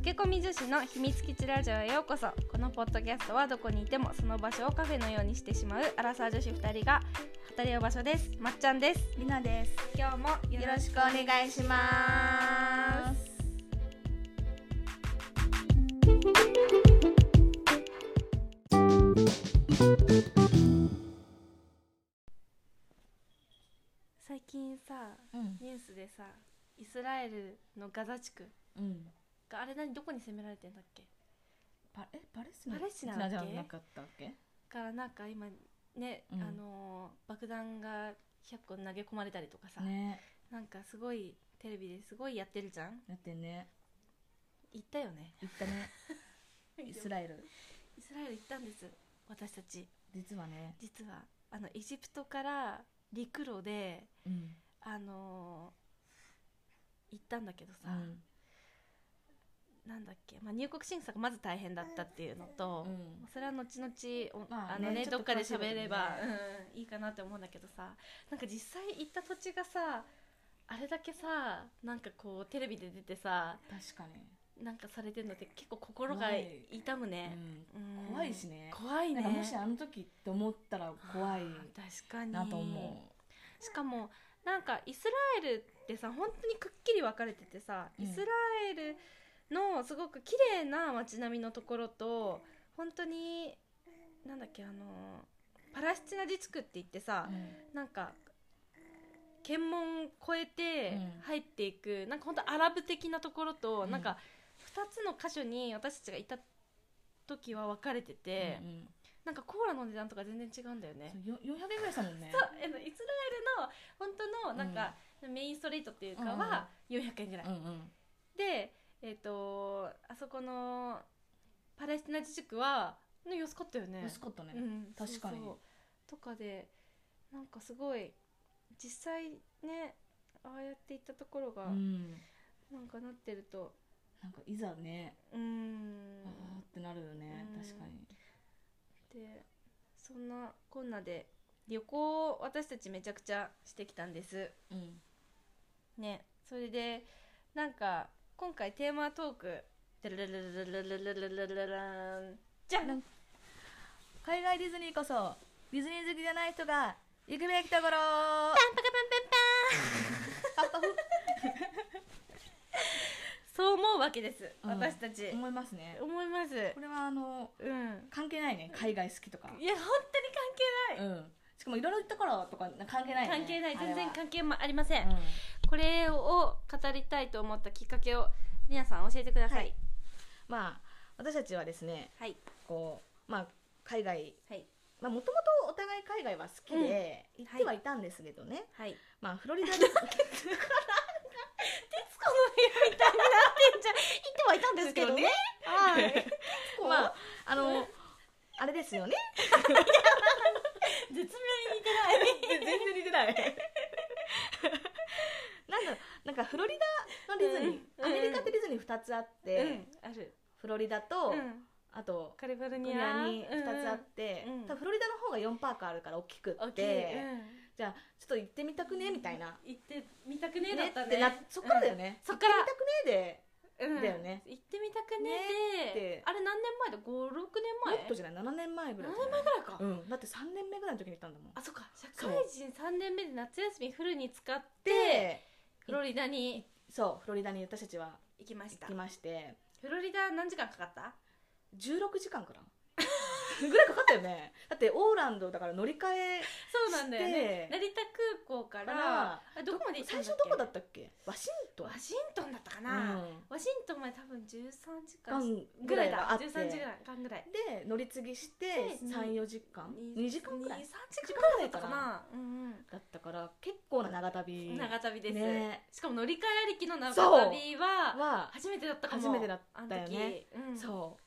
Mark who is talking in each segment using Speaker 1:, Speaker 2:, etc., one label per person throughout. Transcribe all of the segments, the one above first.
Speaker 1: 駆け込み女子の秘密基地ラジオへようこそ。このポッドキャストはどこにいてもその場所をカフェのようにしてしまう。アラサー女子2人が語り合う場所です。まっちゃんです。
Speaker 2: りなです。
Speaker 1: 今日もよ
Speaker 2: よろしくお願いします。
Speaker 1: 最近さ
Speaker 2: うん。
Speaker 1: ニュースでさイスラエルのガザ地区。
Speaker 2: うん
Speaker 1: があれ何どこに攻められてんだっけ？
Speaker 2: パえパレスチナ
Speaker 1: パレスチナだっけ？
Speaker 2: じゃなかったっけ？
Speaker 1: からなんか今ね、
Speaker 2: うん。
Speaker 1: あのー爆弾が100個投げ込まれたりとかさ、
Speaker 2: ね。
Speaker 1: なんかすごいテレビですごいやってるじゃん？
Speaker 2: だってね。
Speaker 1: 行ったよね。
Speaker 2: 行ったね。イスラエル。
Speaker 1: イスラエル行ったんです私たち。
Speaker 2: 実はね。
Speaker 1: 実は。あのエジプトから陸路で
Speaker 2: うん。
Speaker 1: あのー行ったんだけどさ、
Speaker 2: うん
Speaker 1: なんだっけ、まあ、入国審査がまず大変だったっていうのと、
Speaker 2: うん。
Speaker 1: それは後々お、
Speaker 2: まあ
Speaker 1: あのねどっかで喋れば、うん、いいかなって思うんだけどさなんか実際行った土地がさあれだけさなんかこうテレビで出てさ
Speaker 2: 確かに。
Speaker 1: なんかされてるのって結構心が痛むね、
Speaker 2: うん
Speaker 1: うん。
Speaker 2: 怖いしね。
Speaker 1: 怖いね。
Speaker 2: もしあの時って思ったら怖い
Speaker 1: 確かに。
Speaker 2: なと思
Speaker 1: しかもなんかイスラエルってさ本当にくっきり分かれててさ、
Speaker 2: うん。
Speaker 1: イスラエルのすごく綺麗な街並みのところと本当になんだっけあのパラスチナ自治区って言ってさ
Speaker 2: う、ん。
Speaker 1: なんか検問越えて
Speaker 2: うん。
Speaker 1: 入っていく、なんか本当アラブ的なところと、
Speaker 2: うん。
Speaker 1: なんか2つの箇所に私たちがいた時は分かれてて、
Speaker 2: うんうん。
Speaker 1: なんかコーラの値段とか全然違うんだよね。
Speaker 2: そうよ400円ぐらいしたもんね。
Speaker 1: そうイスラエルの本当のなんか、メインストリートっていうかは400円ぐらい、
Speaker 2: うんうん。
Speaker 1: でえっ、とあそこのパレスチナ自治区はね安かったよね。
Speaker 2: 安かったね。
Speaker 1: うん、
Speaker 2: 確かに。
Speaker 1: そうそう。とかでなんかすごい実際ねああやっていったところが
Speaker 2: うん。
Speaker 1: なんかなってると。
Speaker 2: なんかいざね
Speaker 1: うーん。
Speaker 2: あーってなるよね。
Speaker 1: うん。
Speaker 2: 確かに。
Speaker 1: でそんなこんなで旅行を私たちめちゃくちゃしてきたんです。
Speaker 2: うん。
Speaker 1: ねそれでなんか今回テーマトーク。じゃん
Speaker 2: 海外ディズニーこそディズニー好きじゃない人が行くべきところパンパカパンパンパン
Speaker 1: そう思うわけです、私たち
Speaker 2: 思いますね
Speaker 1: 思います
Speaker 2: これはあの、
Speaker 1: うん、
Speaker 2: 関係ないね海外好きとか
Speaker 1: いや本当に関係ない、
Speaker 2: うんしかもいろいろ行ったからとか関係ないよね。
Speaker 1: 関係ない、全然関係もありません、
Speaker 2: うん。
Speaker 1: これを語りたいと思ったきっかけを皆さん教えてください。
Speaker 2: はい。まあ私たちはですね
Speaker 1: はい。
Speaker 2: こうまあ海外
Speaker 1: はい。
Speaker 2: まあもともとお互い海外は好きで行ってはいたんですけどね、
Speaker 1: はい。
Speaker 2: まあフロリダで
Speaker 1: 徹 子の部屋みたいになってんじゃん。言ってはいたんですけどね。はい。
Speaker 2: まあ。あのあれですよね
Speaker 1: 絶妙に似てない。
Speaker 2: 全然似てない。なんだろうなんかフロリダのディズニー、
Speaker 1: うん
Speaker 2: アメリカってディズニー2つあって、
Speaker 1: うんある。
Speaker 2: フロリダと、
Speaker 1: うん。
Speaker 2: あと
Speaker 1: カリフォルニア。
Speaker 2: に2つあって、
Speaker 1: うん
Speaker 2: 多分フロリダの方が4パークあるから大きくって、
Speaker 1: 大きい、うん。
Speaker 2: じゃあちょっと行ってみたくねみたいな、
Speaker 1: 行ってみたくねえだ
Speaker 2: ね
Speaker 1: ったね。
Speaker 2: ってなそっからだよね、
Speaker 1: そっから。
Speaker 2: 行ってみたくねで
Speaker 1: うん。
Speaker 2: だよね。
Speaker 1: 行ってみたくね。
Speaker 2: ね。
Speaker 1: え
Speaker 2: って
Speaker 1: であれ何年前だ？56年
Speaker 2: も
Speaker 1: 前
Speaker 2: っとじゃない？7年前ぐらい
Speaker 1: 7年前ぐらいか、
Speaker 2: うん、だって3年目ぐらいの時に行ったんだもん。
Speaker 1: あそっか。社会人3年目で夏休みフルに使って
Speaker 2: で
Speaker 1: フロリダに
Speaker 2: そうフロリダに私たちは
Speaker 1: 行きました。
Speaker 2: 行きまして。
Speaker 1: フロリダ何時間かかった
Speaker 2: ？16時間かなぐらいかかったよね。だってオーランドだから乗り換え
Speaker 1: そうなんだよね。
Speaker 2: して。
Speaker 1: 成田空港か
Speaker 2: から
Speaker 1: どこまで
Speaker 2: 最初どこだったっけ？ワシントン。
Speaker 1: ワシントンだったかな、
Speaker 2: うん。
Speaker 1: ワシントンまで多分13時間
Speaker 2: 間
Speaker 1: ぐらいだ。
Speaker 2: があって。
Speaker 1: 13時間ぐらい。
Speaker 2: で乗り継ぎして
Speaker 1: で
Speaker 2: 34時間？2時間ぐらい
Speaker 1: ？3時間ぐらいだったかな。うん
Speaker 2: だったから結構な長
Speaker 1: う
Speaker 2: 旅。
Speaker 1: ん長旅です、
Speaker 2: ね。
Speaker 1: しかも乗り換えありきの長旅は
Speaker 2: は
Speaker 1: 初めてだったかも。
Speaker 2: 初めてだったよね。
Speaker 1: うん、
Speaker 2: そ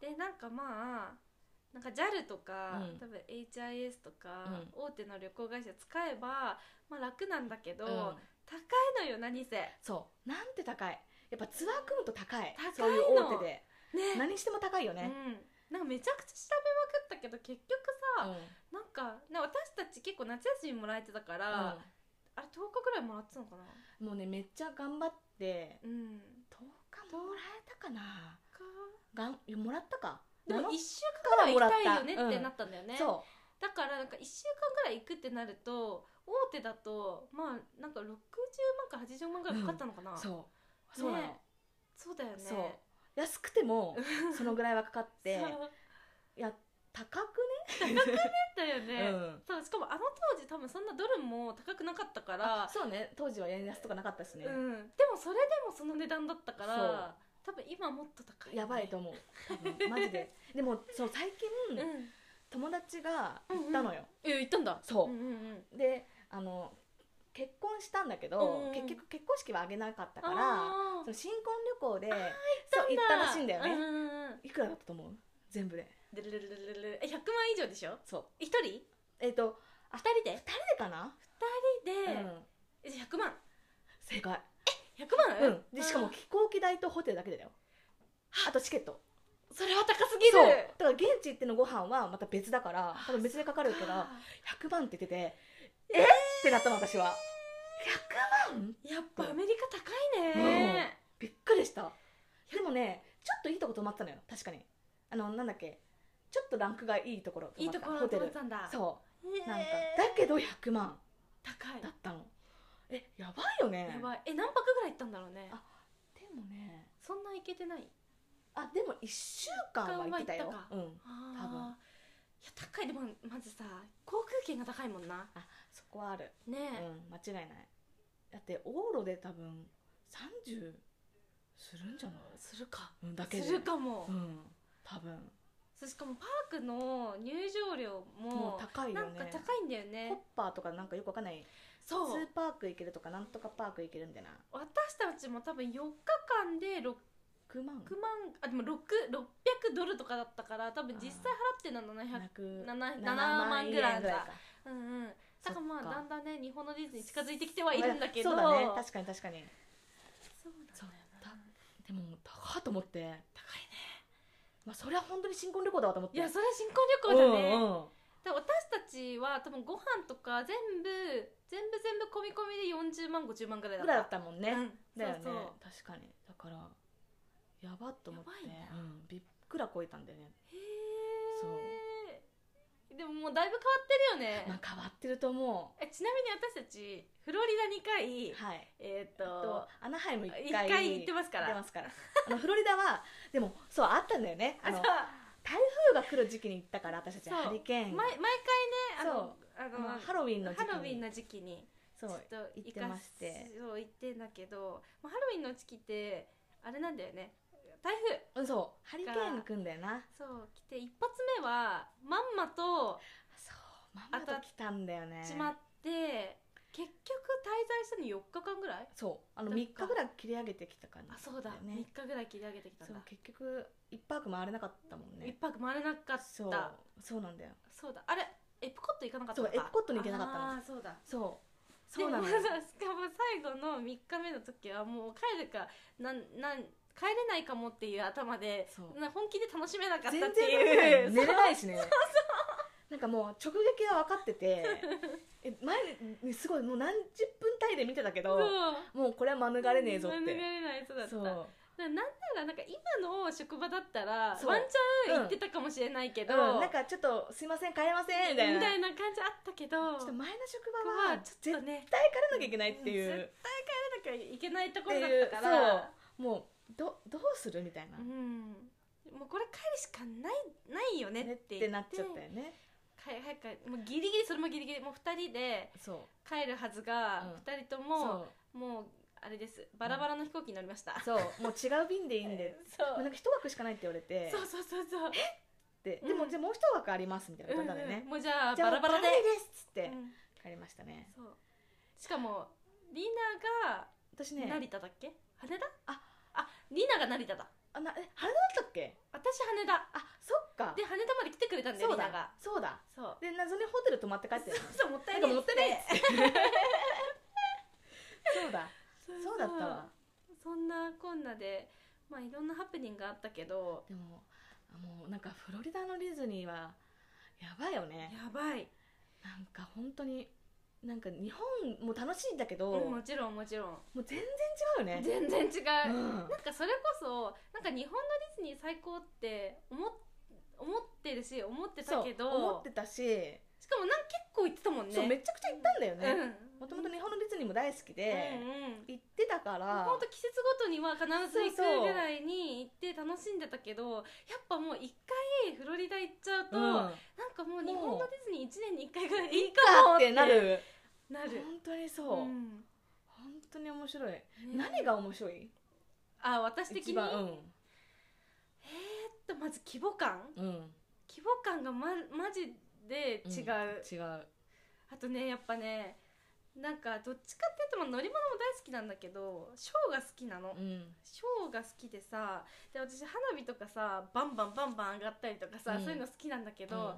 Speaker 1: でなんかまあなんか JAL とか、
Speaker 2: うん。
Speaker 1: 多分 HIS とか、
Speaker 2: うん。
Speaker 1: 大手の旅行会社使えば、まあ、楽なんだけど、
Speaker 2: う、うん、
Speaker 1: 高いのよ何せ。
Speaker 2: そう。なんて高い？やっぱツアー組むと高い。
Speaker 1: 高いの。
Speaker 2: そういう大手で。
Speaker 1: ね。
Speaker 2: 何しても高いよね、
Speaker 1: うん、なんかめちゃくちゃ調べまくったけど結局さ、
Speaker 2: うん。
Speaker 1: なんかね私たち結構夏休みもらえてたから、あれ10日ぐらいもらってたのかな？
Speaker 2: うんもうねめっちゃ頑張って。
Speaker 1: うん。
Speaker 2: 10日もらえたかな。
Speaker 1: か
Speaker 2: がんもらったか
Speaker 1: でも
Speaker 2: 7
Speaker 1: 1週間ぐらい行きたいよねってなったんだよね、
Speaker 2: そ
Speaker 1: だからなんか1週間ぐらい行くってなると大手だとまあなんか60万から80万ぐらいかかったのかな、
Speaker 2: うそう。そう
Speaker 1: ね。そうだよね。
Speaker 2: そう。安くても そのぐらいはかかっていや高く
Speaker 1: だよ
Speaker 2: ね、
Speaker 1: ね、
Speaker 2: うん。
Speaker 1: そうしかもあの当時多分そんなドルも高くなかったから
Speaker 2: あそうね。当時は円安とかなかったしね、
Speaker 1: うん、でもそれでもその値段だったから多分今もっと高い、
Speaker 2: やばいと思う。多分。マジで。でもそう最近、
Speaker 1: うん。
Speaker 2: 友達が行ったのよ、
Speaker 1: え行ったんだ。
Speaker 2: そう。
Speaker 1: うんうんうん。
Speaker 2: であの結婚したんだけど、
Speaker 1: うんうん。
Speaker 2: 結局結婚式は挙げなかったから
Speaker 1: あー。
Speaker 2: その新婚旅行でそう行ったらしいんだよね、
Speaker 1: うんうんうん
Speaker 2: いくらだったと思う？全部で。
Speaker 1: ルルルルルルルえ100万以上でしょ？
Speaker 2: そう。
Speaker 1: 一人？
Speaker 2: えっ、と
Speaker 1: 二人で
Speaker 2: ？2人でかな、
Speaker 1: 二人で、
Speaker 2: うん、
Speaker 1: え100万。
Speaker 2: 正解
Speaker 1: 100万？
Speaker 2: うん。でしかも飛行機代とホテルだけだよ。あとチケット。
Speaker 1: それは高すぎる。
Speaker 2: そう。だから現地行ってのご飯はまた別だから多分別でかかるけど
Speaker 1: あ
Speaker 2: 100万って言っててえっってなったの私は。100万？
Speaker 1: やっぱアメリカ高いね、
Speaker 2: びっくりした。でもねちょっといいとこ泊まったのよ。確かに。あのなんだっけ。ちょっとランクがいいところ泊まった。
Speaker 1: いいところ
Speaker 2: ホテル
Speaker 1: 泊まったんだ。
Speaker 2: そう。
Speaker 1: へー。
Speaker 2: なんかだけど100万。
Speaker 1: 高い。
Speaker 2: だったのえやばいよね。
Speaker 1: やばい。え何泊ぐらい行ったんだろうね。
Speaker 2: あでもね。
Speaker 1: そんな行けてない？
Speaker 2: あでも1週間は行ってたよ。うん。多分。
Speaker 1: いや高い。でもまずさ航空券が高いもんな。
Speaker 2: あそこはある。
Speaker 1: ね
Speaker 2: うん間違いない。だって往路で多分30するんじゃない？
Speaker 1: するか。
Speaker 2: うんだけで。す
Speaker 1: るかも、
Speaker 2: うん多分。
Speaker 1: しかもパークの入場料も
Speaker 2: 高いよ
Speaker 1: なんか
Speaker 2: ね
Speaker 1: 高いんだよ
Speaker 2: ホッ
Speaker 1: ね
Speaker 2: パーとかなんかよくわかんない
Speaker 1: そう。
Speaker 2: ツーパーク行けるとかなんとかパーク行けるみたいな
Speaker 1: 私たちも多分4日間で6
Speaker 2: 6万。
Speaker 1: 万あでも6 600ドルとかだったから多分実際払ってるのは700 7 7万ぐらいだ。うんうん。だからまあだんだんね日本のディズニー近づいてきてはいるんだけど。
Speaker 2: そうだね。確かに確かに。
Speaker 1: そうだよな
Speaker 2: でも高っと思って。
Speaker 1: 高いね。
Speaker 2: まあそれは本当に新婚旅行だわと思って。
Speaker 1: いやそれは新婚旅行だね、
Speaker 2: うんうん
Speaker 1: だから私たちは多分ご飯とか全部全部全部込み込みで40万50万ぐらいだった。
Speaker 2: ぐらいだったもんね、
Speaker 1: うん。
Speaker 2: だよね。
Speaker 1: そう
Speaker 2: 確かに。だからやばっと思って。
Speaker 1: やばいな
Speaker 2: うん、びっくら超えたんだよね。
Speaker 1: へえでももうだいぶ変わってるよね、
Speaker 2: まあ変わってると思
Speaker 1: えちなみに私たちフロリダ2回
Speaker 2: うはい。
Speaker 1: えっ、
Speaker 2: と
Speaker 1: と
Speaker 2: アナハイム1
Speaker 1: 1
Speaker 2: 回
Speaker 1: 回行ってますから。
Speaker 2: 出ますから。あのフロリダはでもそうあったんだよね。あの
Speaker 1: あそう
Speaker 2: 台風が来る時期に行ったから私たちハリケーン
Speaker 1: 毎毎回ねあのあの
Speaker 2: まあハロウィンの時期に。
Speaker 1: ハロウィンの時期にち
Speaker 2: そう
Speaker 1: ょっと
Speaker 2: 行ってまして。
Speaker 1: そう行ってんだけど、まあ、ハロウィンの時期ってあれなんだよね。台風。
Speaker 2: うんそう。ハリケーンが来んだよな。
Speaker 1: そう来て一発目はまんまと
Speaker 2: そう。まんまと来たんだよね。
Speaker 1: しまって、結局滞在したの4日間ぐらい？
Speaker 2: そう。あの
Speaker 1: そっか
Speaker 2: 3日ぐらい切り上げてきた感じ
Speaker 1: あそうだ、
Speaker 2: ね
Speaker 1: 3日ぐらい切り上げてきたん
Speaker 2: そう
Speaker 1: だ
Speaker 2: 結局1パーク回れなかったもんね。
Speaker 1: 一泊回れなかった。
Speaker 2: そう。そうなんだよ。
Speaker 1: そうだ。あれエプコット行かなかった
Speaker 2: そうエプコットに行けなかったの。
Speaker 1: ああそうだ。
Speaker 2: そう。そうなの
Speaker 1: でもさしかも最後の3日目の時はもう帰るかなんなん帰れないかもっていう頭で
Speaker 2: そう。
Speaker 1: な本気で楽しめなかったっていう。
Speaker 2: 寝れないしね なんかもう直撃は分かってて え前にすごいもう何十分単位で見てたけ
Speaker 1: そ
Speaker 2: ど
Speaker 1: う。
Speaker 2: もうこれは免れねえぞっ
Speaker 1: 免
Speaker 2: て
Speaker 1: れないそうだった。なんならなんか今の職場だったらワンチャン行ってたかもしれないけど、
Speaker 2: うん、なんかちょっとすいません帰れません。みたいな。
Speaker 1: みたいな感じあったけど
Speaker 2: ちょっと前の職場
Speaker 1: は
Speaker 2: は
Speaker 1: ちょっ
Speaker 2: 絶
Speaker 1: とね
Speaker 2: 対帰らなきゃいけないっていう。
Speaker 1: 絶対帰らなきゃいけないところだったから
Speaker 2: もうどどうするみたいな、
Speaker 1: うん。もうこれ帰るしかないないよね
Speaker 2: ねっ
Speaker 1: て
Speaker 2: なっちゃったよね
Speaker 1: 帰早く帰もうギリギリそれもギリギリ。もう2人で
Speaker 2: そ
Speaker 1: 帰るはずが、
Speaker 2: うん。
Speaker 1: 2人と
Speaker 2: う
Speaker 1: も
Speaker 2: そ
Speaker 1: もうあれです。バラバラの飛行機に乗りました、
Speaker 2: うそう。もう違う便でいいんで。
Speaker 1: そう。
Speaker 2: もうなんか一枠しかないって言われて。
Speaker 1: そうそうそうそう。
Speaker 2: で
Speaker 1: うん。
Speaker 2: でもじゃあもう一枠ありますみたいな
Speaker 1: うん
Speaker 2: ことだよね。
Speaker 1: うん、もうじゃあ
Speaker 2: じゃあ
Speaker 1: バラバラで
Speaker 2: ですっつって
Speaker 1: うん。
Speaker 2: 帰りましたね。
Speaker 1: そう。しかもリナが
Speaker 2: 私ね。
Speaker 1: 成田だっけ？羽田？
Speaker 2: あ。
Speaker 1: あリナが成田だ
Speaker 2: あなえ羽田だったっけ？
Speaker 1: 私羽田。
Speaker 2: あそっか。
Speaker 1: で羽田まで来てくれたんだよ
Speaker 2: そうだ。
Speaker 1: リナが。
Speaker 2: そうだ。
Speaker 1: そう。
Speaker 2: で謎にホテル泊まって帰って
Speaker 1: そうもったい
Speaker 2: なんかもったいない
Speaker 1: っ
Speaker 2: そうだ。そうだ。ったわ。
Speaker 1: そんなこんなでまあいろんなハプニングがあったけど。
Speaker 2: でもあもうなんかフロリダのディズニーはやばいよね。
Speaker 1: やばい。
Speaker 2: なんか本当になんか日本も楽しいんだけど、
Speaker 1: うん
Speaker 2: も
Speaker 1: もちろんもちろん。
Speaker 2: う全然違うよね。
Speaker 1: 全然違う、
Speaker 2: うん。
Speaker 1: なんかそれこそなんか日本のディズニー最高って思っ思ってるし思ってたけど
Speaker 2: そう思ってたし、
Speaker 1: しかもなんか結構行ってたもんね。
Speaker 2: そうめちゃくちゃ行ったんだよね。
Speaker 1: うん
Speaker 2: もともと日本のディズニーも大好きで、
Speaker 1: うんうん。
Speaker 2: 行ってたから。
Speaker 1: ほんと季節ごとには必ず行くぐらいに行って楽しんでたけどやっぱもう一回フロリダ行っちゃうと、
Speaker 2: うん、
Speaker 1: なんかもう日本のディズニー1年に1回ぐらいでいいかもっ
Speaker 2: ててなる。
Speaker 1: なる。
Speaker 2: 本当にそう、
Speaker 1: ん。
Speaker 2: 本当に面白い、
Speaker 1: ね
Speaker 2: 何が面白い？
Speaker 1: あ私的に？
Speaker 2: 一番
Speaker 1: えーっとまず規模感。
Speaker 2: うん、うん、
Speaker 1: 規模感がまマジで違う、
Speaker 2: 違う。
Speaker 1: あとねやっぱねなんかどっちかっていうとまあ乗り物も大好きなんだけどショーが好きなの、
Speaker 2: うん。
Speaker 1: ショーが好きでさで私花火とかさバンバンバンバン上がったりとかさ、
Speaker 2: うん。
Speaker 1: そういうの好きなんだけど、
Speaker 2: うん。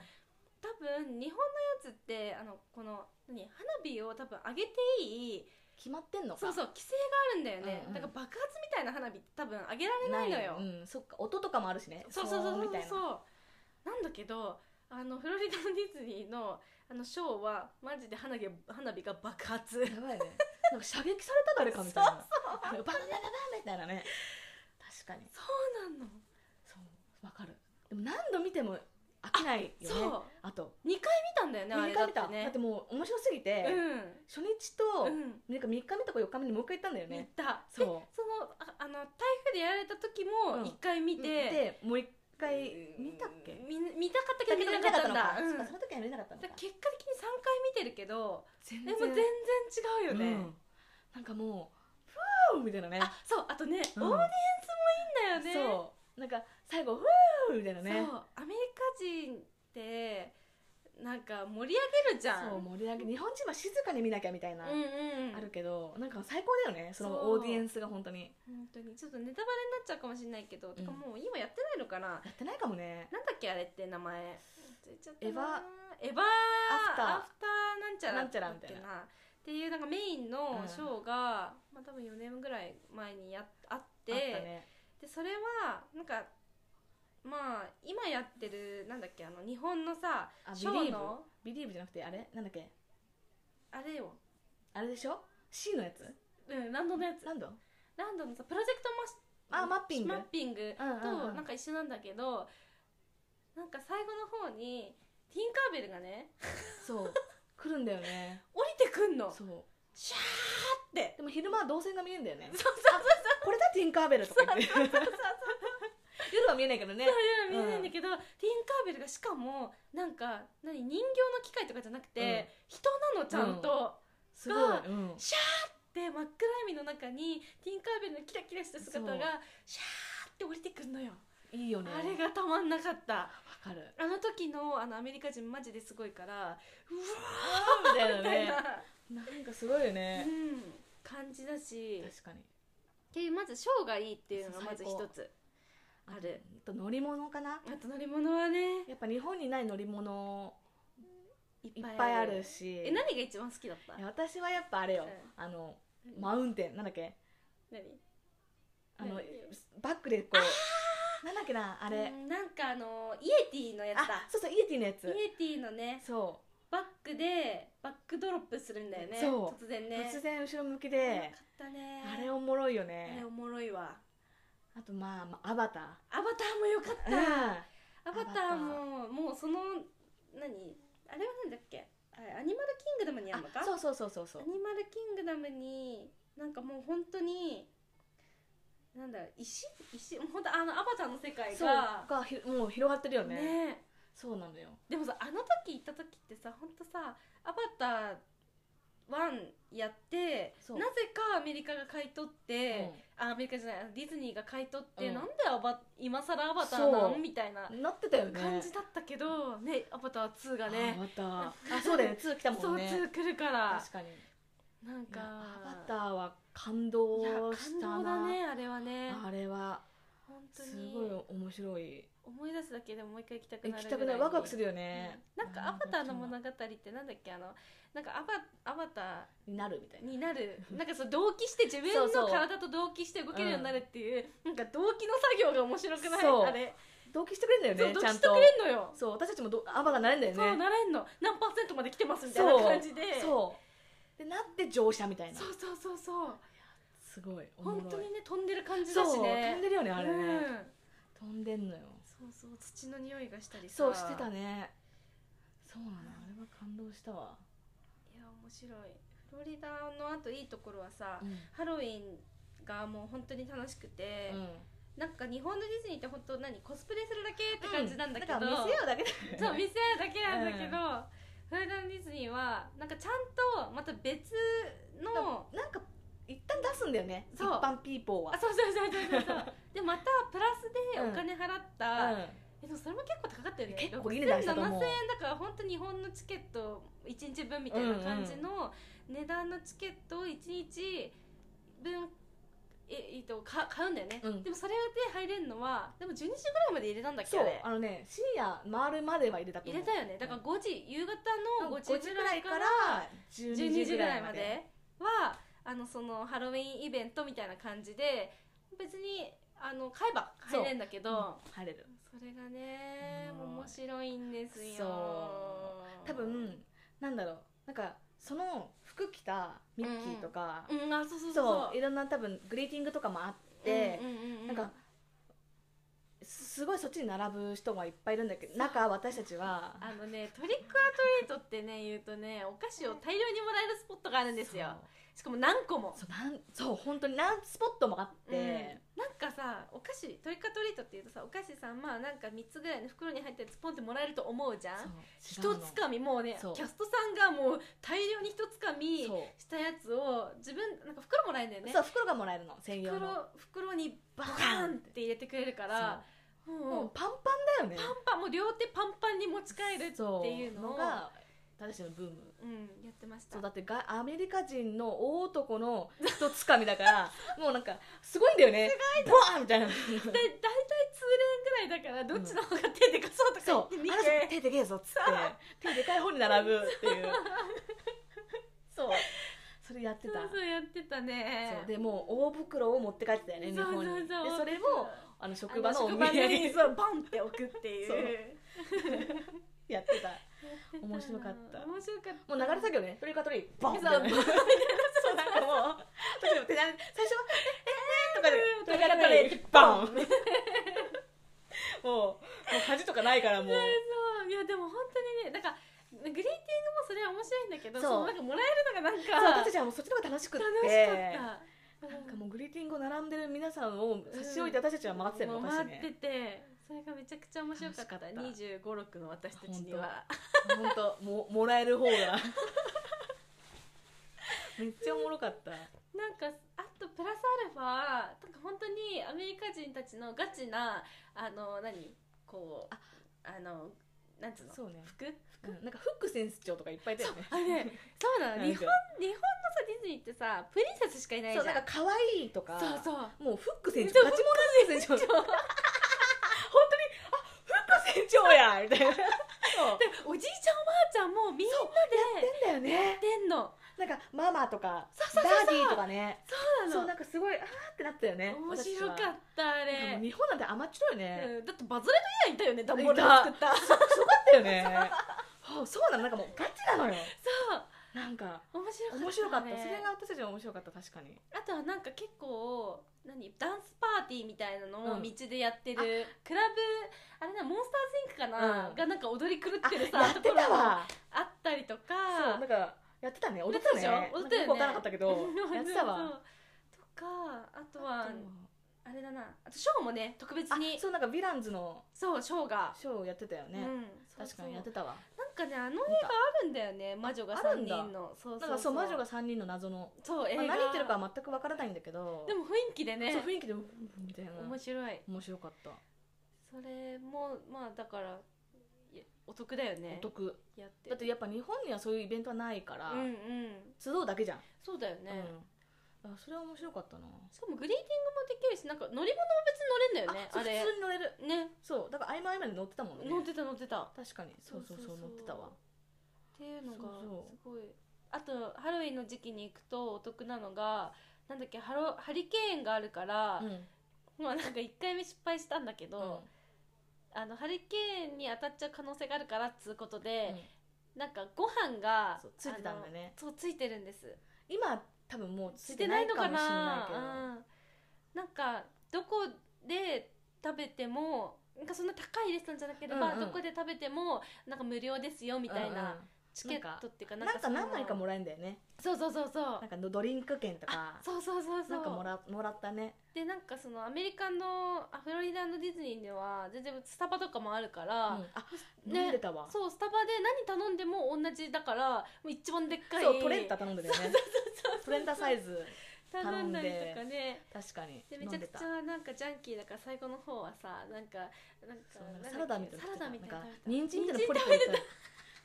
Speaker 1: 多分日本のやつってあのこの何花火を多分上げていい
Speaker 2: 決まってんのか？
Speaker 1: そうそう規制があるんだよね、
Speaker 2: うんうん。
Speaker 1: だから爆発みたいな花火って多分上げられないのよ、
Speaker 2: うん、そっか音とかもあるしね。
Speaker 1: そうそうそうそう
Speaker 2: 騒音みたいな。
Speaker 1: そうなんだけどあのフロリダのディズニーのあのショーはマジで花火花火が爆発。
Speaker 2: やばいね。なんか射撃された誰かみたいな。バンバンバンバンみたいなね確かに
Speaker 1: そうなの
Speaker 2: そうわかるでも何度見ても飽きないよね
Speaker 1: そう
Speaker 2: あと
Speaker 1: 2回見たんだよねあれ
Speaker 2: 2回見た
Speaker 1: だってね
Speaker 2: だってもう面白すぎて、
Speaker 1: うん
Speaker 2: 初日と、
Speaker 1: うん
Speaker 2: なんか3日目とか4日目にもう一回行ったんだよね
Speaker 1: 見た
Speaker 2: そう
Speaker 1: でそのああの台風でやられた時も
Speaker 2: うん
Speaker 1: 1回見て、
Speaker 2: でもう一回見たっけ？
Speaker 1: 見見たかったけど見なかったんだうん。
Speaker 2: その時は見れなかったんだ
Speaker 1: 結果的に3回見てるけど
Speaker 2: 全
Speaker 1: でも全然違うよね、
Speaker 2: うん。なんかもうふーみたいなね。
Speaker 1: あそうあとね、
Speaker 2: うん。
Speaker 1: オーディエンスもいいんだよね。
Speaker 2: そう。なんか最後ふーみたいなね。
Speaker 1: そう。アメリカ人ってなんか盛り上げるじゃん。
Speaker 2: そう盛り上げ日本人は静かに見なきゃみたいな、
Speaker 1: うんうん。
Speaker 2: あるけどなんか最高だよねそのオーディエンスが本当に。
Speaker 1: 本当に。ちょっとネタバレになっちゃうかもしれないけど、てかもう今やってないのかな。
Speaker 2: やってないかもね。
Speaker 1: なんだっけあれって名前。
Speaker 2: エヴァ？
Speaker 1: エヴァ
Speaker 2: アフター。
Speaker 1: アフターなんちゃら
Speaker 2: な。んちゃらみたいな。
Speaker 1: だっていうなんかメインのショーが、まあ多分4年ぐらい前にやあって
Speaker 2: ね。
Speaker 1: でそれはなんかまあ今やってるなんだっけあの日本のさ
Speaker 2: あ
Speaker 1: ショーの
Speaker 2: ビリーブじゃなくてあれ？なんだっけ？
Speaker 1: あれよ。
Speaker 2: あれでしょ？C のやつ？
Speaker 1: うんランドのやつ。
Speaker 2: ランド？
Speaker 1: ランドのさプロジェクトマス
Speaker 2: あマッピング。
Speaker 1: マッピング
Speaker 2: うんうんうん。
Speaker 1: となんか一緒なんだけど、なんか最後の方にティンカーベルがね
Speaker 2: そう。来るんだよね。
Speaker 1: 降りてくんの。
Speaker 2: そう。
Speaker 1: シャーって。
Speaker 2: でも昼間は動線が見えるんだよね。
Speaker 1: そうそうそう
Speaker 2: これだティンカーベルとか言って夜は見えないけどね。
Speaker 1: 見えないんだけど、ティンカーベルがしかもなんか何人形の機械とかじゃなくて、人なのちゃんと、
Speaker 2: すごい、
Speaker 1: シャーって真っ暗闇の中にティンカーベルのキラキラした姿がシャーって降りてくんのよ、
Speaker 2: いいよね。
Speaker 1: あれがたまんなかった。
Speaker 2: わかる。
Speaker 1: あの時のあのアメリカ人マジですごいからうわ
Speaker 2: みたいな
Speaker 1: ーみたい
Speaker 2: ね
Speaker 1: な、
Speaker 2: なんかすごいよね、
Speaker 1: うん、感じだし。
Speaker 2: 確かに。
Speaker 1: っていうまずショーがいいっていうのがまず一つある。
Speaker 2: あと乗り物かな。
Speaker 1: あと乗り物はね。
Speaker 2: やっぱ日本にない乗り物
Speaker 1: い
Speaker 2: いっぱいあるし。
Speaker 1: え何が一番好きだった？
Speaker 2: 私はやっぱあれよ、
Speaker 1: う
Speaker 2: あの
Speaker 1: 何
Speaker 2: マウンテン。なんだっけ？
Speaker 1: 何？
Speaker 2: あの
Speaker 1: 何？
Speaker 2: バックでこうなんだっけなあれ、
Speaker 1: うんなんかあのイエティのやつだ。
Speaker 2: あそうそうイエティのやつ。
Speaker 1: イエティのね
Speaker 2: そ
Speaker 1: バックでバックドロップするんだよね
Speaker 2: そう。う、
Speaker 1: 突然ね。
Speaker 2: 突然後ろ向き
Speaker 1: よかったね。
Speaker 2: あれおもろいよ
Speaker 1: あ
Speaker 2: ね
Speaker 1: れおもろいわ
Speaker 2: あとまあ、まあ、アバタ
Speaker 1: アバターもよかっ
Speaker 2: ー
Speaker 1: たアバタ
Speaker 2: ー
Speaker 1: ー。ももうその何？あれはなんだっけ？アニマルキングダムにあるのか？
Speaker 2: あそうそうそうそうそう。
Speaker 1: アニマルキングダムになんかもう本当になんだ石？石？本当あのアバターの世界が。
Speaker 2: がひもう広がってるよね。
Speaker 1: ね。
Speaker 2: そうなのよ。
Speaker 1: でもさあの時行った時ってさ本当さアバター1やって
Speaker 2: そう。
Speaker 1: なぜかアメリカが買い取って、あアメリカじゃないディズニーが買い取って、
Speaker 2: うん。
Speaker 1: なんでアバ今更アバターな
Speaker 2: そう。
Speaker 1: んみたいな
Speaker 2: なってたよね。
Speaker 1: 感じだったけどねアバター2がね。
Speaker 2: アバター。あそうだよ。ね2来た
Speaker 1: そう
Speaker 2: もんね。
Speaker 1: 2来るから。
Speaker 2: 確かに。
Speaker 1: なんか。
Speaker 2: アバターは感動した
Speaker 1: 感動
Speaker 2: な
Speaker 1: だねあれはね。
Speaker 2: あれは
Speaker 1: 本当
Speaker 2: す
Speaker 1: に
Speaker 2: ごい面白い。
Speaker 1: 思い出すだけでももう一回行きたく
Speaker 2: 行
Speaker 1: なる
Speaker 2: きたくないワクワクするよね、
Speaker 1: うん。なんかアバターの物語ってなんだっけ？あのなんかアバアバタ
Speaker 2: になるみたい
Speaker 1: になる。なんかそう同期して自分の体と同期して動けるようになるっていうなんか同期の作業が面白くない？あれ。
Speaker 2: 同期してくれるんだよねちゃんと。
Speaker 1: 同期してくれんのよ。
Speaker 2: そう私たちもどアバがなれんだよね。
Speaker 1: そうなれんの。何パーセントまで来てますみたいな感じで。
Speaker 2: そう。でなって乗車みたいな。
Speaker 1: そうそうそうそう
Speaker 2: すごい。おもろい。
Speaker 1: 本当にね飛んでる感じ
Speaker 2: そう
Speaker 1: だしね。
Speaker 2: 飛んでるよねあれね、
Speaker 1: うん。
Speaker 2: 飛んでんのよ。
Speaker 1: そうそう土の匂いがしたりさ。
Speaker 2: そうしてたね。そうなのあれは感動したわ、
Speaker 1: いや面白い。フロリダのあといいところはさ、
Speaker 2: うん。
Speaker 1: ハロウィンがもう本当に楽しくて、なんか日本のディズニーって本当何コスプレするだけって感じなんだけど、
Speaker 2: だから見せようだけだよね。
Speaker 1: そう見せ合うだけなんだけど、フロリダのディズニーはなんかちゃんとまた別の
Speaker 2: なんか一旦出すんだよね一
Speaker 1: そう。
Speaker 2: 般ピーポーは。
Speaker 1: あそうそうそうそうそう。でまたプラスでお金払った、
Speaker 2: うん。
Speaker 1: えでもそれも結構高かったよね。
Speaker 2: 結構いい値段したと思う
Speaker 1: 7000円だから本当日本のチケット1日分みたいな感じの値段のチケットを1日分ええっとか買うんだよね、
Speaker 2: うん。
Speaker 1: でもそれで入れるのはでも12時ぐらいまで入れたんだっけ
Speaker 2: そう
Speaker 1: あれ。
Speaker 2: あのね深夜回るまでは入れたと思う。
Speaker 1: 入れたよね。だから5時夕方の5
Speaker 2: 5
Speaker 1: 時ぐらいから
Speaker 2: 12
Speaker 1: 12
Speaker 2: 時
Speaker 1: 時ぐらい
Speaker 2: ぐらいまで
Speaker 1: まではあのそのハロウィンイベントみたいな感じで別にあの買えば入れるんだけど
Speaker 2: 入れる。
Speaker 1: それがね
Speaker 2: うん。
Speaker 1: 面白いんですよ。
Speaker 2: 多分なんだろう。なんかその服着たミッキーとか、
Speaker 1: うんあそうそうそう
Speaker 2: そう。いろんな多分グリーティングとかもあって
Speaker 1: うん、うんうんうん。
Speaker 2: なんかすごいそっちに並ぶ人がいっぱいいるんだけど中私たちは。
Speaker 1: あのねトリックアトリートってね言うとねお菓子を大量にもらえるスポットがあるんですよしかも何個も。
Speaker 2: そうそうなんそう本当に何スポットもあって、
Speaker 1: うん、なんかさお菓子トリックアトリートっていうとさお菓子さまあなんか3つぐらいの袋に入ったやつポンってもらえると思うじゃん。一
Speaker 2: そう違うの
Speaker 1: つかみもうねキ
Speaker 2: そう。
Speaker 1: ャストさんがもう大量に一つかみ
Speaker 2: そう。
Speaker 1: したやつを自分なんか袋もらえるんだよね。
Speaker 2: そう袋がもらえるの専用の。
Speaker 1: 袋袋にバ
Speaker 2: バ
Speaker 1: ーンっ
Speaker 2: て
Speaker 1: て入れてくれるから
Speaker 2: そうも
Speaker 1: もう
Speaker 2: う。パンパンだよね。
Speaker 1: パンパンもう両手パンパンに持ち帰るって
Speaker 2: そう
Speaker 1: いうのを
Speaker 2: のが私たちのブーム。
Speaker 1: うんやってました。
Speaker 2: そうだってがアメリカ人の大男の一つかみだから もうなんかすごいんだよね。ボワーンみたいな。
Speaker 1: で大体通連ぐらいだからどっちの方が手でかそうとか
Speaker 2: そう。
Speaker 1: 言って。見
Speaker 2: あの人
Speaker 1: て
Speaker 2: 手でけえぞっつって手でかい方に並ぶってい う。そう。それやってた。
Speaker 1: そうそうやってたね。
Speaker 2: そう。でもう大袋を持って帰ってたよね日
Speaker 1: そう
Speaker 2: 本に
Speaker 1: そうそう
Speaker 2: でそれもあの職場のお土
Speaker 1: あの職場に
Speaker 2: 産
Speaker 1: そうバンって置くっていう。
Speaker 2: そう。やってた 面白かった。
Speaker 1: 面白かった。
Speaker 2: もう流れたけどね。トリカトリバンみ
Speaker 1: そう。
Speaker 2: たいなそう。なんかもう例えば手最初は「えー、えー」とかでトリカトリバン。もうもう恥とかないからもう。
Speaker 1: そういやでも本当にねなんかグリーティングもそれは面白いんだけど
Speaker 2: そう。
Speaker 1: なんかもらえるのがなんか
Speaker 2: そう私たちはもうそっちの方が楽しくって。
Speaker 1: 楽しかった。
Speaker 2: なんかもうグリーティングを並んでる皆さんを差し置いて私たちは回ってたよ
Speaker 1: もう
Speaker 2: お菓子
Speaker 1: 待って
Speaker 2: ね
Speaker 1: てそれがめちゃくちゃ面白かった。
Speaker 2: かった。
Speaker 1: 2 5 6の私たちには。
Speaker 2: 本当。ももらえる方が。めっちゃおもろかった。
Speaker 1: なんかあとプラスアルファなんか本当にアメリカ人たちのガチなあの何？こうあ。のなんつうの？
Speaker 2: そうね。
Speaker 1: 服？
Speaker 2: うん。なんかフック選手長とかいっぱいいたよね。
Speaker 1: あれねそうなの。日本日本のさディズニーってさプリンセスしかいないじゃ
Speaker 2: そうんなんか可愛いとか。
Speaker 1: そうそう。
Speaker 2: もうフック船
Speaker 1: そう
Speaker 2: 長ガチもんの船長本当にあフック船長やみたいな。
Speaker 1: おじいちゃんおばあちゃんもみんなで
Speaker 2: やってんだよね。
Speaker 1: やってんの。
Speaker 2: なんかママとか
Speaker 1: そうそうそうそう。
Speaker 2: ダディとかね。
Speaker 1: そうなの。
Speaker 2: そうなんかすごいあーってなったよね
Speaker 1: 面白かったあれ、
Speaker 2: 日本なんて甘っちょろいね、
Speaker 1: うん、だってバズレドイヤーいたよねダンボールで作った。
Speaker 2: すごかったよねあそうなのなんかもうガチなのよ
Speaker 1: そう
Speaker 2: なんか
Speaker 1: 面白かった
Speaker 2: 面白かった、
Speaker 1: ね
Speaker 2: それが私たちは面白かった確かに。
Speaker 1: あとはなんか結構何？ダンスパーティーみたいなのを
Speaker 2: うん。
Speaker 1: 道でやってる、クラブあれなモンスターズインクかな、
Speaker 2: うん。
Speaker 1: がなんか踊り狂っ
Speaker 2: あ
Speaker 1: てるさ
Speaker 2: やってたわ。
Speaker 1: あったりと
Speaker 2: そう
Speaker 1: か
Speaker 2: なんかやってたね。踊っ
Speaker 1: てた
Speaker 2: ね。
Speaker 1: 踊ったよね。
Speaker 2: なんからなかったけど やってたわ。
Speaker 1: とかあとは
Speaker 2: あ
Speaker 1: あれだな。あとショーもね特別に。
Speaker 2: そうなんかヴィランズの
Speaker 1: そうショーが、
Speaker 2: ショーをやってたよね、
Speaker 1: うん、
Speaker 2: 確かにやってたわ
Speaker 1: かねあの映画あるんだよね魔女が3
Speaker 2: あるんだ。
Speaker 1: 人のそう
Speaker 2: なんかそう魔女が3人の謎の、
Speaker 1: そう映画、
Speaker 2: まあ、何言ってるかは全くわからないんだけど。
Speaker 1: でも雰囲気でね。
Speaker 2: そう雰囲気でみたいな。
Speaker 1: 面白い。
Speaker 2: 面白かった、
Speaker 1: それもまあだからお得だよね。
Speaker 2: お得。
Speaker 1: やって
Speaker 2: だってやっぱ日本にはそういうイベントはないから、
Speaker 1: うんうん。
Speaker 2: 集うだけじゃん、
Speaker 1: そうだよね、
Speaker 2: うん、あそれは面白かったな。
Speaker 1: しかもグリーティングもできるしなんか乗り物も別に乗れんだよね
Speaker 2: あ
Speaker 1: れ。
Speaker 2: 普通に乗れる。
Speaker 1: ね。
Speaker 2: そうだから合間合間で乗ってたもんね。
Speaker 1: 乗ってた乗ってた。っ
Speaker 2: 確かに。そうそうそう乗ってたわ。
Speaker 1: ていうのがすごい。あとハロウィンの時期に行くとお得なのがなんだっけハロハリケーンがあるから、
Speaker 2: うん。
Speaker 1: まあなんか1回目失敗したんだけど、
Speaker 2: うん。
Speaker 1: あのハリケーンに当たっちゃう可能性があるからっつうことで、なんかご飯が
Speaker 2: ついてたんだね。
Speaker 1: そうついてるんです。
Speaker 2: 今多分もうつ
Speaker 1: つい
Speaker 2: いてな
Speaker 1: いいのか
Speaker 2: かもしれない
Speaker 1: な
Speaker 2: けど
Speaker 1: うん、なんかどこで食べてもなんかそんな高いレストランじゃなければ、
Speaker 2: うんうん。
Speaker 1: どこで食べてもなんか無料ですよみたいな、チケットっていうか
Speaker 2: なんか何枚かもらえるんだよね。
Speaker 1: そうそうそうそう。
Speaker 2: なんかドリンク券とか。
Speaker 1: そうそうそうそう。
Speaker 2: なんかもらもらったね。
Speaker 1: でなんかそのアメリカのあフロリダのディズニーでは全然スタバとかもあるか
Speaker 2: うん。
Speaker 1: ら、
Speaker 2: あ
Speaker 1: ね
Speaker 2: 飲んでたわ。
Speaker 1: そうスタバで何頼んでも同じだからもう一番でっかい
Speaker 2: そうトレンタ頼んでたよね。トレンタサイズ
Speaker 1: 頼んだりとかね。
Speaker 2: 確かに
Speaker 1: でめちゃくちゃなんかジャンキーだから最後の方はさなんかなんか
Speaker 2: サラダみたいな
Speaker 1: サラダみたいな
Speaker 2: 人参みたいなポリポリ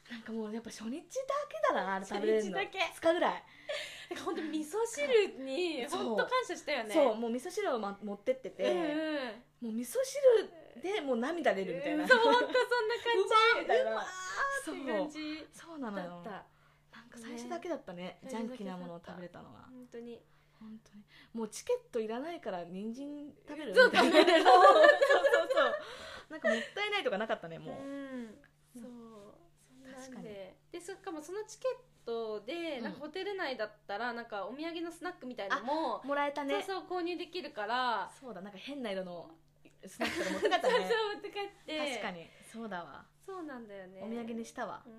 Speaker 2: なんかもうやっぱ初日だけだなあれ食べれるの。
Speaker 1: 初日だけ。
Speaker 2: 2日ぐらい。
Speaker 1: なんか本当味噌汁に
Speaker 2: そう。
Speaker 1: 本当感謝したよね。
Speaker 2: そうもう味噌汁を、ま、持ってってて、
Speaker 1: うんうん。
Speaker 2: もう味噌汁でもう涙出るみたいな、
Speaker 1: うんそう本当そんな感じ。
Speaker 2: みたいな。
Speaker 1: うわーって感じ。
Speaker 2: そう。なのよ。なんか最初だけだったね。
Speaker 1: ね。
Speaker 2: ジャンキーなものを食べれたのは。
Speaker 1: 本当に。
Speaker 2: 本当に。もうチケットいらないから人参食べる？
Speaker 1: そう
Speaker 2: みたいな。そうそうそう。なんかもったいないとかなかったねもう、
Speaker 1: うんそうそん
Speaker 2: 確かに
Speaker 1: なんででそのチケットで
Speaker 2: うん。
Speaker 1: なんかホテル内だったらなんかお土産のスナックみたいのも
Speaker 2: もらえたね。
Speaker 1: そうそう購入できるから
Speaker 2: そうだなんか変な色のスナックとか持って帰った
Speaker 1: そう
Speaker 2: ね
Speaker 1: そう持って帰って。
Speaker 2: 確かに。そうだわ。
Speaker 1: そうなんだよね。
Speaker 2: お土産にしたわ。
Speaker 1: うん。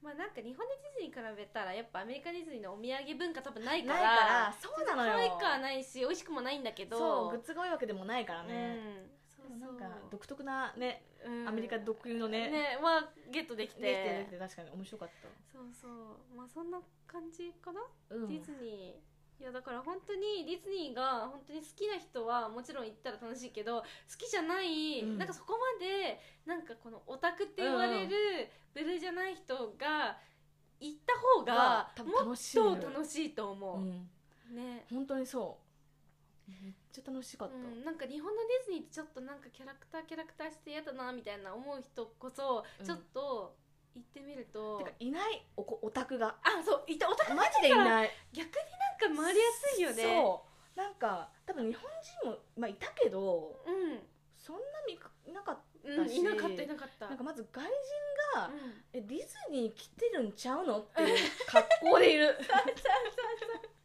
Speaker 1: まあなんか日本のディズニーに比べたらやっぱアメリカディズニーのお土産文化多分ないから
Speaker 2: ないからそうなのよ。
Speaker 1: 可愛くはないし美味しくもないんだけど。
Speaker 2: そうグッズが多いわけでもないから
Speaker 1: う
Speaker 2: ね、
Speaker 1: う
Speaker 2: でも
Speaker 1: そう
Speaker 2: なんか独特なね
Speaker 1: うん。
Speaker 2: アメリカ特有のね。
Speaker 1: ねはゲットできて。
Speaker 2: 確かに面白かっ
Speaker 1: そうそう。まあそんな感じかな、
Speaker 2: た、うん、
Speaker 1: ディズニー。いやだから本当にディズニーが本当に好きな人はもちろん行ったら楽しいけど好きじゃない、
Speaker 2: うん。
Speaker 1: なんかそこまでなんかこのオタクって言われるブルーじゃない人が行った方がもっと楽しいと思う、
Speaker 2: うん。
Speaker 1: ね。
Speaker 2: 本当にそう めっちゃ楽しかった、
Speaker 1: うん、なんか日本のディズニーってちょっとなんかキャラクターキャラクターして嫌だなみたいな思う人こそ
Speaker 2: うん。
Speaker 1: ちょっと行ってみると、
Speaker 2: てかいないおこオタクが。
Speaker 1: あそういたオタク
Speaker 2: マジでいない。
Speaker 1: 逆になんか回りやすいよね。
Speaker 2: そう。なんか多分日本人も、まあ、いたけど
Speaker 1: うん。
Speaker 2: そんな見かいなかっ
Speaker 1: うん、いなかったいなかった。
Speaker 2: たなんかまず外人が、
Speaker 1: うん。
Speaker 2: えディズニー来てるんちゃうのっていう格好でいる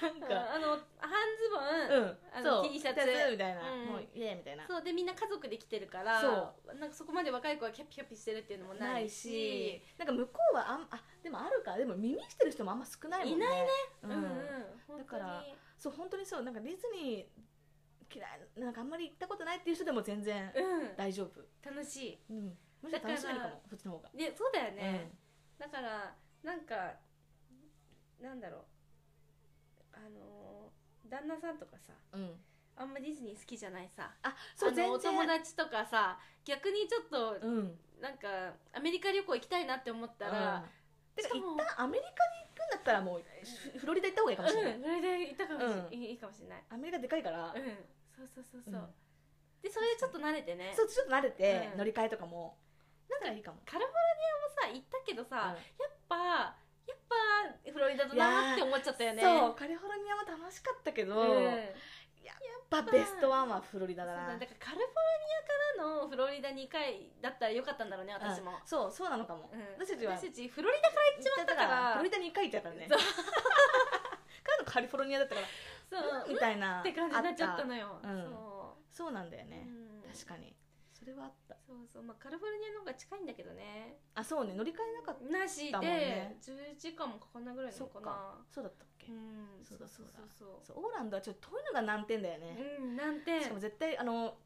Speaker 2: なんか。
Speaker 1: あの半ズボン、
Speaker 2: うん
Speaker 1: あの T シャツ。
Speaker 2: みたいな、
Speaker 1: うん。
Speaker 2: もうイエーイみたいな。
Speaker 1: そうでみんな家族で来てるから
Speaker 2: そ
Speaker 1: なんかそこまで若い子がキャピキャピしてるっていうのもな
Speaker 2: ないい
Speaker 1: し。
Speaker 2: しなんか向こうはあんあでもあるか。でも耳してる人もあんま少ないもんね。
Speaker 1: いないね。
Speaker 2: う
Speaker 1: うんんうん。
Speaker 2: だからそう本当にそう。なんかディズニー嫌いなんかあんまり行ったことないっていう人でも全然
Speaker 1: 本当にうん。
Speaker 2: 大丈夫、
Speaker 1: 楽しい。
Speaker 2: うん、むしろ楽しめるかもそっちの方が。
Speaker 1: でそうだよね、だからなんかなんだろうあの旦那さんとかさ
Speaker 2: うん、うん、
Speaker 1: あんまディズニー好きじゃないさ
Speaker 2: あそう
Speaker 1: あのお友達とかさ逆にちょっと
Speaker 2: うん。
Speaker 1: なんかアメリカ旅行行きたいなって思ったら、
Speaker 2: うん。
Speaker 1: しかも
Speaker 2: 旦アメリカに行くんだったらもうフフロリダ行った方がいいかもしれない、
Speaker 1: うん、それで行ったかもしれない、
Speaker 2: うん
Speaker 1: いいかもしれない。
Speaker 2: アメリカでかいから、
Speaker 1: うん。そうそうそうそう、
Speaker 2: うん。
Speaker 1: でそれでちょっと慣れてね。
Speaker 2: そうちょっと慣れて、
Speaker 1: うん。
Speaker 2: 乗り換えとかも。なんかいいかも。
Speaker 1: カリフォルニアもさ行ったけどさ、やっぱやっぱフロリダだなって思っちゃったよね。
Speaker 2: そうカリフォルニアも楽しかったけど、
Speaker 1: うん。
Speaker 2: やっぱベストワンはフロリダだな。
Speaker 1: だだからカリフォルニアからのフロリダ2回だったらよかったんだろうね私も、
Speaker 2: うんそうそうなのかも、
Speaker 1: うん。
Speaker 2: 私たちは。
Speaker 1: 私たちフロリダから行っちまったから
Speaker 2: フロリダに1回行っちゃったね。からのカリフォルニアだったから
Speaker 1: そう。
Speaker 2: みたいな
Speaker 1: って感じになっちゃったのよ、
Speaker 2: うん。
Speaker 1: そう。
Speaker 2: そうなんだよね、
Speaker 1: うん。
Speaker 2: 確かにそれはあった。
Speaker 1: そうそう。まあカリフォルニアの方が近いんだけどね。
Speaker 2: あそうね。乗り換えなかった。
Speaker 1: なしで、
Speaker 2: ね。
Speaker 1: 10時間もかかんないぐらいなのかな。
Speaker 2: そうだったっけ、
Speaker 1: うん。
Speaker 2: そうだそうだ。
Speaker 1: そう
Speaker 2: そうオーランドはちょっと遠いのが難点だよね、
Speaker 1: うん何点。
Speaker 2: しかも絶対あの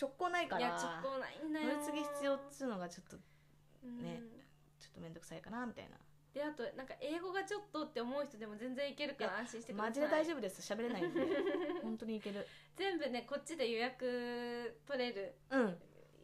Speaker 2: 直行ないから。
Speaker 1: いや直行ないんだよ
Speaker 2: 乗り継ぎ必要っつうのがちょっと
Speaker 1: うん。
Speaker 2: ねちょっと面倒くさいかなみたいな。
Speaker 1: であとなんか英語がちょっとって思う人でも全然いけるから安心してください。
Speaker 2: マジで大丈夫です。喋れないんで。本当にいける。
Speaker 1: 全部ねこっちで予約取れる。
Speaker 2: うん。ね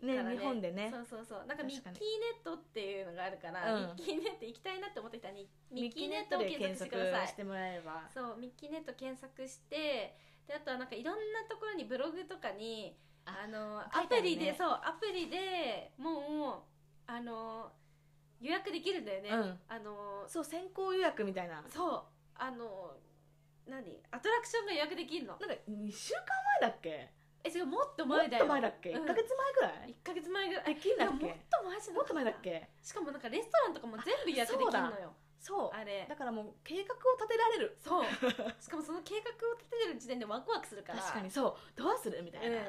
Speaker 1: から
Speaker 2: 日本でね。
Speaker 1: そうそうそう。なんかミッキーネ
Speaker 2: に
Speaker 1: ットっていうのがあるから、
Speaker 2: うん。
Speaker 1: ミッキーネット行きたいなって思った人はにミッキーネッ
Speaker 2: ト
Speaker 1: を検索してください
Speaker 2: してもらえれば
Speaker 1: そうミッキーネット検索してであとはなんかいろんなところにブログとかに
Speaker 2: あ
Speaker 1: あの
Speaker 2: 書いてあるね。
Speaker 1: アプリで、そうアプリでもうあの予約できるんだよね、
Speaker 2: うん。
Speaker 1: あの
Speaker 2: そう先行予約みたいな。なんか
Speaker 1: そうあの何？アトラクションが予約できるの。
Speaker 2: 2週間前だっけ？
Speaker 1: え違うもっと前だよ。
Speaker 2: もっと前だっけ、
Speaker 1: うん。
Speaker 2: 1ヶ月前ぐらい
Speaker 1: ？1ヶ月前ぐらい。
Speaker 2: できんだっけ？
Speaker 1: もっと前じゃな
Speaker 2: もっと前だっけ？
Speaker 1: しかもなんかレストランとかも全部予約できるのよ。
Speaker 2: そう。
Speaker 1: あれ。
Speaker 2: だからもう計画を立てられる。
Speaker 1: そう。しかもその計画を立ててる時点でワクワクするから。
Speaker 2: 確かにそう。どうする？みたいな、
Speaker 1: うん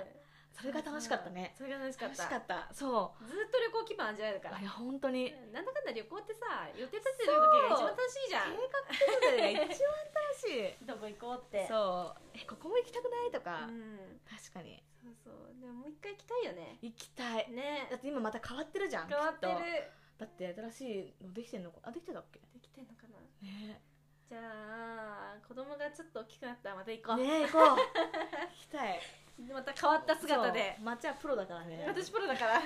Speaker 2: それが楽しかったね。
Speaker 1: それが楽しかっ
Speaker 2: 楽したかった。そう。
Speaker 1: ずっと旅行気分味わえるから。
Speaker 2: いや本当に。
Speaker 1: うんなんだかんだ旅行ってさ予定立てる時が一番楽しいじゃん。
Speaker 2: 計画立てるのが一番楽しい。
Speaker 1: どこ行こうって。
Speaker 2: そう。えここも行きたくないとか、
Speaker 1: うん。
Speaker 2: 確かに。
Speaker 1: そうそう。でももう一回行きたいよね。
Speaker 2: 行きたい。
Speaker 1: ね。
Speaker 2: だって今また変わってるじゃん
Speaker 1: 変わってる。
Speaker 2: だって新しいのできてんのか。あできてたっけ？
Speaker 1: できてんのかな。
Speaker 2: ね。
Speaker 1: じゃあ子供がちょっと大きくなったらまた行こう、
Speaker 2: ねえ行こう。行きたい
Speaker 1: また変わった姿で。
Speaker 2: そう抹茶はプロだからね。
Speaker 1: 私プロだから。
Speaker 2: あ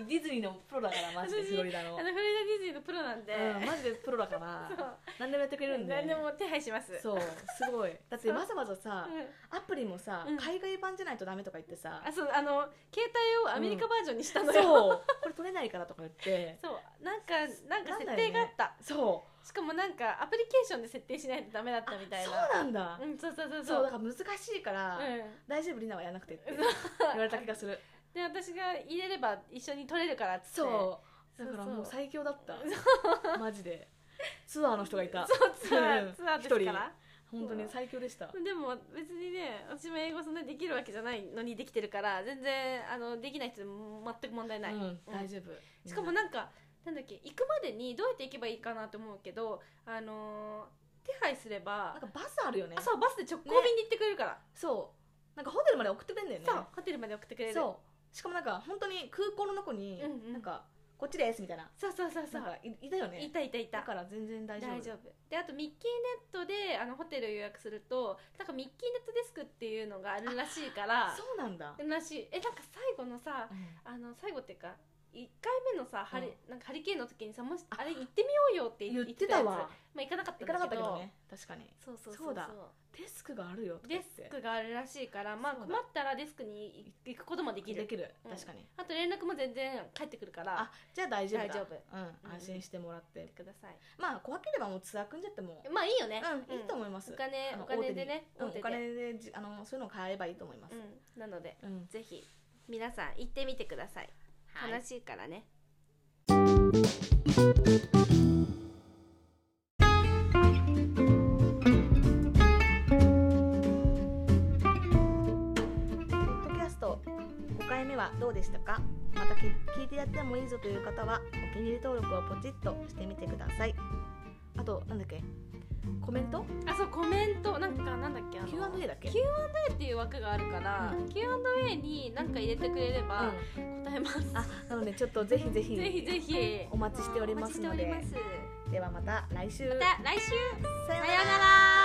Speaker 2: のディズニーのプロだからマジで
Speaker 1: 私
Speaker 2: フロリダの。
Speaker 1: あのフロリダディズニーのプロなんで、
Speaker 2: うん、マジでプロだから。何でもやってくれるんで。
Speaker 1: 何でも手配します。
Speaker 2: そうすごい。だってわざわざさ
Speaker 1: うん。
Speaker 2: アプリもさ、
Speaker 1: うん。
Speaker 2: 海外版じゃないとダメとか言ってさ。
Speaker 1: あそうあの携帯をアメリカバージョンにしたの
Speaker 2: そう。
Speaker 1: よ、
Speaker 2: これ取れないからとか言って。
Speaker 1: そう。なんかなんか設定があった、
Speaker 2: そう
Speaker 1: しかもなんかアプリケーションで設定しないとダメだったみたい
Speaker 2: そう
Speaker 1: な
Speaker 2: なんだ、
Speaker 1: うんそうそうそう
Speaker 2: そう。だから難しいから、
Speaker 1: うん。
Speaker 2: 大丈夫リナはやらなくてって 言われた気がする。
Speaker 1: で私が入れれば一緒に撮れるからっつって。
Speaker 2: そう。だからもう最強だった。マジで。ツアーの人がいた。
Speaker 1: そうツア
Speaker 2: うん。
Speaker 1: ーツアーですから。
Speaker 2: 本当に最強でした。
Speaker 1: でも別にね私も英語そんなにできるわけじゃないのにできてるから全然あのできない人でも全く問題ない、
Speaker 2: うん、大丈夫。
Speaker 1: しかもなんかなんだっけ行くまでにどうやって行けばいいかなと思うけどあのー手配すれば
Speaker 2: なんかバスあるよね。
Speaker 1: あそうバスで直行便に行ってくれるから、
Speaker 2: そう。なんかホテルまで送ってくれんだよね。
Speaker 1: そうホテルまで送ってくれる。
Speaker 2: そう。しかもなんか本当に空港の中に、
Speaker 1: うんうん。
Speaker 2: なんかこっちですみたいな。
Speaker 1: そうそうそうそう。
Speaker 2: なんかいいたよね。
Speaker 1: いたいたいた。
Speaker 2: だから全然大丈夫。
Speaker 1: 大丈夫。であとミッキーネットであのホテル予約するとなんかミッキーネットデスクっていうのがあるらしいから。
Speaker 2: そうなんだ、
Speaker 1: らしい。えなんか最後のさあの最後っていうか1回目のさハリ,、なんかハリケーンの時にさもしあれ行ってみようよって
Speaker 2: 言っ
Speaker 1: ててたやつ。まあ行かなかった
Speaker 2: 行かなかったけ
Speaker 1: ど
Speaker 2: どね。確かに。
Speaker 1: そうそうそう
Speaker 2: そう。だ。デスクがあるよ
Speaker 1: デスクがあるらしいからまあ困ったらデスクに行くこともできる。
Speaker 2: できる。
Speaker 1: うん。
Speaker 2: 確かに、
Speaker 1: あと連絡も全然返ってくるから。
Speaker 2: あじゃあ大丈夫だ。
Speaker 1: 大丈夫。
Speaker 2: うん、安心してもらって、
Speaker 1: ください。
Speaker 2: まあ怖ければもうツアー組んじゃっても。
Speaker 1: まあいいよね。
Speaker 2: うん、いいと思います。
Speaker 1: お金お金でね
Speaker 2: お金でじあのそういうのを買えばいいと思います、
Speaker 1: うん。なので
Speaker 2: うん。
Speaker 1: ぜひ皆さん行ってみてください
Speaker 2: はい。
Speaker 1: 楽しいからね。
Speaker 2: ポッドキャスト5回目はどうでしたか？またき聞いてやってもいいぞという方はお気に入り登録をポチッとしてみてください。あとなんだっけ？コメント？
Speaker 1: あそうコメント。なんかなんだっけ？あの
Speaker 2: Q&A だっけ
Speaker 1: ？Q&A っていう枠があるから、
Speaker 2: うん。
Speaker 1: Q&A に何か入れてくれれば
Speaker 2: うん。
Speaker 1: 答えます、
Speaker 2: あなのでちょっとぜひぜひ
Speaker 1: ぜひぜひ。
Speaker 2: お待ちしておりますので。ではまた来週。
Speaker 1: また来週。
Speaker 2: さよ
Speaker 1: さようなら